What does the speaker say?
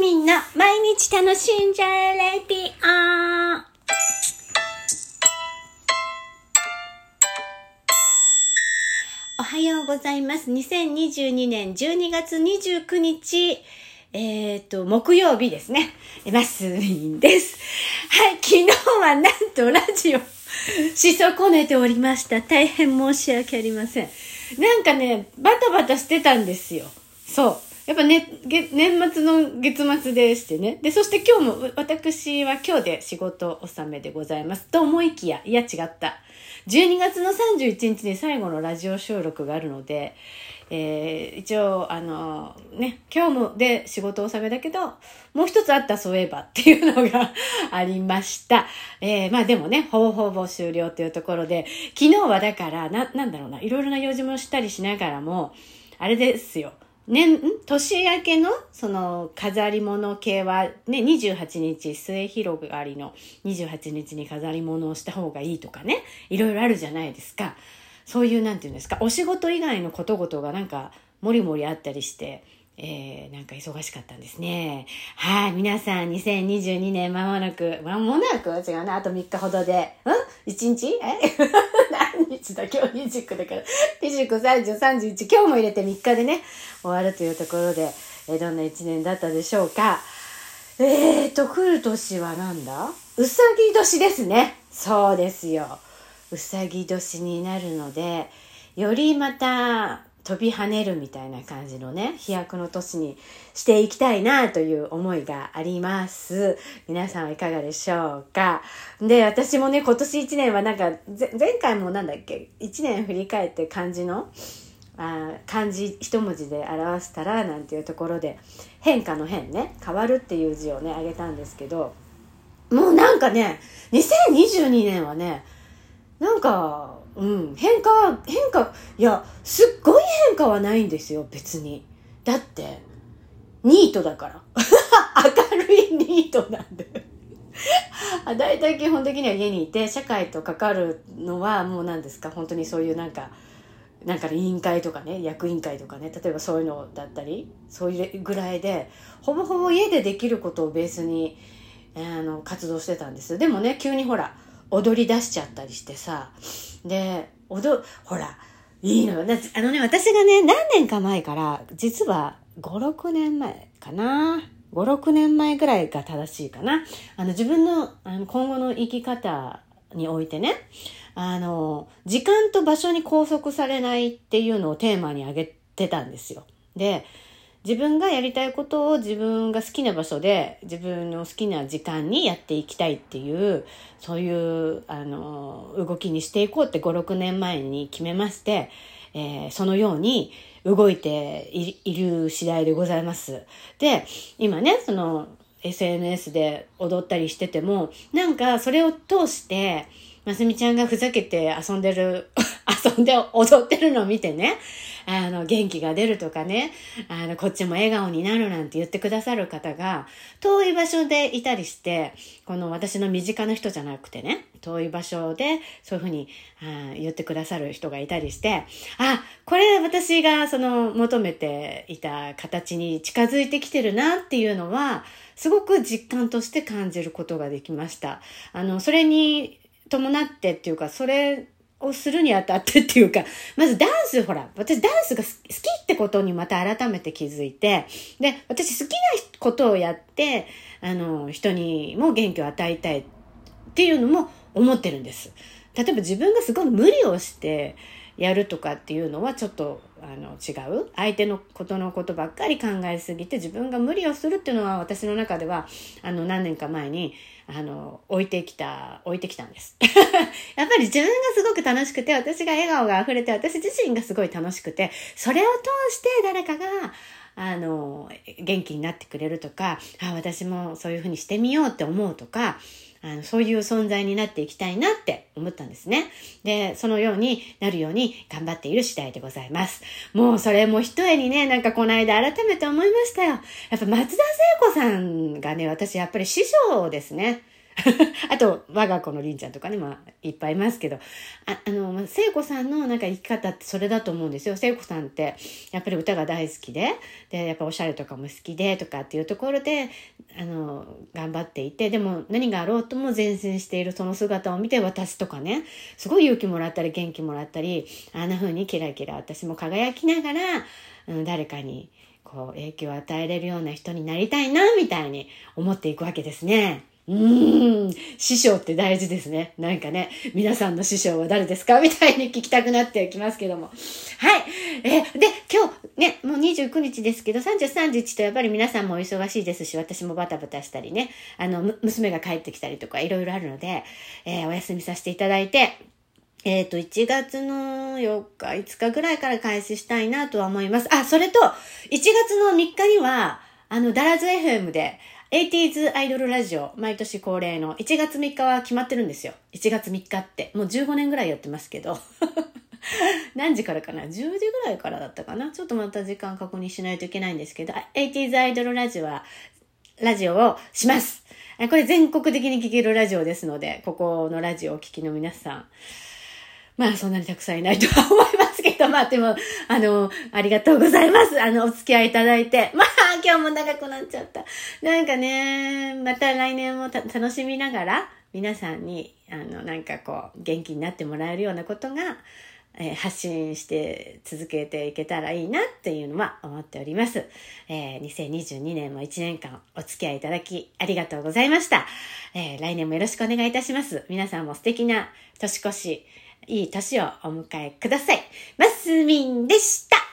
みんな毎日楽しんじゃえレディオおはようございます。2022年12月29日、えっ、と、木曜日ですね。マスミンです。はい、昨日はなんとラジオ、し損ねておりました。大変申し訳ありません。なんかね、バタバタしてたんですよ。そう。やっぱね、げ年末の月末でしてね。で、そして今日も、私は今日で仕事納めでございます。と思いきや、いや違った。12月の31日に最後のラジオ収録があるので、えー一応、あのね、今日もで仕事納めだけど、もう一つあったそういえばっていうのが ありました。えーまあでもね、ほぼほぼ終了というところで、昨日はだから、な、なんだろうな、いろいろな用事もしたりしながらも、あれですよ。年、年明けの、その、飾り物系は、ね、28日、末広がりの28日に飾り物をした方がいいとかね、いろいろあるじゃないですか。そういう、なんていうんですか、お仕事以外のことごとがなんか、もりもりあったりして、えー、なんか忙しかったんですね。はい、皆さん、2022年まもなく、まもなく違うな、あと3日ほどで、ん ?1 日？え？日だ今日29だから。29、30、31、今日も入れて3日でね、終わるというところで、えーどんな1年だったでしょうか。えーと、来る年はなんだ？うさぎ年ですね。そうですよ。うさぎ年になるので、よりまた飛び跳ねるみたいな感じのね、飛躍の年にしていきたいなという思いがあります。皆さんはいかがでしょうか？で、私もね、今年1年はなんか、前回もなんだっけ、1年振り返って漢字のあ漢字一文字で表したらなんていうところで変化の変ね変わるっていう字をねあげたんですけどもうなんかね2022年はねなんかうん。変化変化いやすっごい変化はないんですよ別に。だってニートだから。明るいニートなんで。大体基本的には家にいて社会と関わるのはもう何ですか？本当にそういうなんかなんか委員会とかね役員会とかね例えばそういうのだったりそういうぐらいでほぼほぼ家でできることをベースにあの活動してたんです。でもね急にほら踊り出しちゃったりしてさ。で踊ほらいいのよ。あのね私がね何年か前から実は56年前かな。56年前ぐらいが正しいかな。あの自分のあの今後の生き方においてねあの、時間と場所に拘束されないっていうのをテーマに挙げてたんですよ。で、自分がやりたいことを自分が好きな場所で自分の好きな時間にやっていきたいっていうそういうあの動きにしていこうって56年前に決めまして、えーそのように動いていいる次第でございます。で今ねその SNS で踊ったりしててもなんかそれを通してますみちゃんがふざけて遊んでる、遊んで踊ってるのを見てね、あの、元気が出るとかね、あの、こっちも笑顔になるなんて言ってくださる方が、遠い場所でいたりして、この私の身近な人じゃなくてね、遠い場所でそういうふうにあ言ってくださる人がいたりして、あ、これ私がその求めていた形に近づいてきてるなっていうのは、すごく実感として感じることができました。あの、それに伴ってっていうか、それをするにあたってっていうか、まずダンス、ほら、私ダンスが好きってことにまた改めて気づいて、で、私好きなことをやって、あの、人にも元気を与えたいっていうのも思ってるんです。例えば自分がすごい無理をしてやるとかっていうのはちょっとあの違う？相手のことのことばっかり考えすぎて自分が無理をするっていうのは私の中ではあの何年か前にあの置いてきた置いてきたんです。やっぱり自分がすごく楽しくて私が笑顔が溢れて私自身がすごい楽しくてそれを通して誰かがあの元気になってくれるとかあ私もそういうふうにしてみようって思うとかあのそういう存在になっていきたいなって思ったんですね。で、そのようになるように頑張っている次第でございます。もうそれも一重にね、なんかこの間改めて思いましたよ。やっぱ松田聖子さんがね、私やっぱり師匠ですね。あと、我が子のりんちゃんとかね、まあ、いっぱいいますけど、ああの、聖子さんのなんか生き方ってそれだと思うんですよ。聖子さんって、やっぱり歌が大好きで、で、やっぱおしゃれとかも好きで、とかっていうところで、あの、頑張っていて、でも何があろうとも前進しているその姿を見て、私とかね、すごい勇気もらったり、元気もらったり、あんな風にキラキラ私も輝きながら、うん、誰かに、こう、影響を与えれるような人になりたいな、みたいに思っていくわけですね。うーん、師匠って大事ですね。なんかね、皆さんの師匠は誰ですかみたいに聞きたくなってきますけども。はい。え、で、今日、ね、もう29日ですけど、30、31とやっぱり皆さんもお忙しいですし、私もバタバタしたりね、あの、娘が帰ってきたりとかいろいろあるので、えー、お休みさせていただいて、えっ、ー、と、1月の4日、5日ぐらいから開始したいなとは思います。あ、それと、1月の3日には、あの、ダラズ FM で、80s アイドルラジオ、毎年恒例の1月3日は決まってるんですよ。1月3日って。もう15年ぐらいやってますけど。何時からかな ?10 時ぐらいからだったかな？ちょっとまた時間確認しないといけないんですけど、80s アイドルラジオは、ラジオをします。これ全国的に聴けるラジオですので、ここのラジオを聴きの皆さん、まあそんなにたくさんいないとは思いますけど、まあでも、あの、ありがとうございます。あの、お付き合いいただいて。まあ今日も長くなっちゃった。なんかね、また来年も楽しみながら、皆さんに、あの、なんかこう、元気になってもらえるようなことが、え、発信して続けていけたらいいなっていうのは思っております。えー、2022年も1年間お付き合いいただきありがとうございました。えー、来年もよろしくお願いいたします。皆さんも素敵な年越し、いい年をお迎えください。マスミンでした。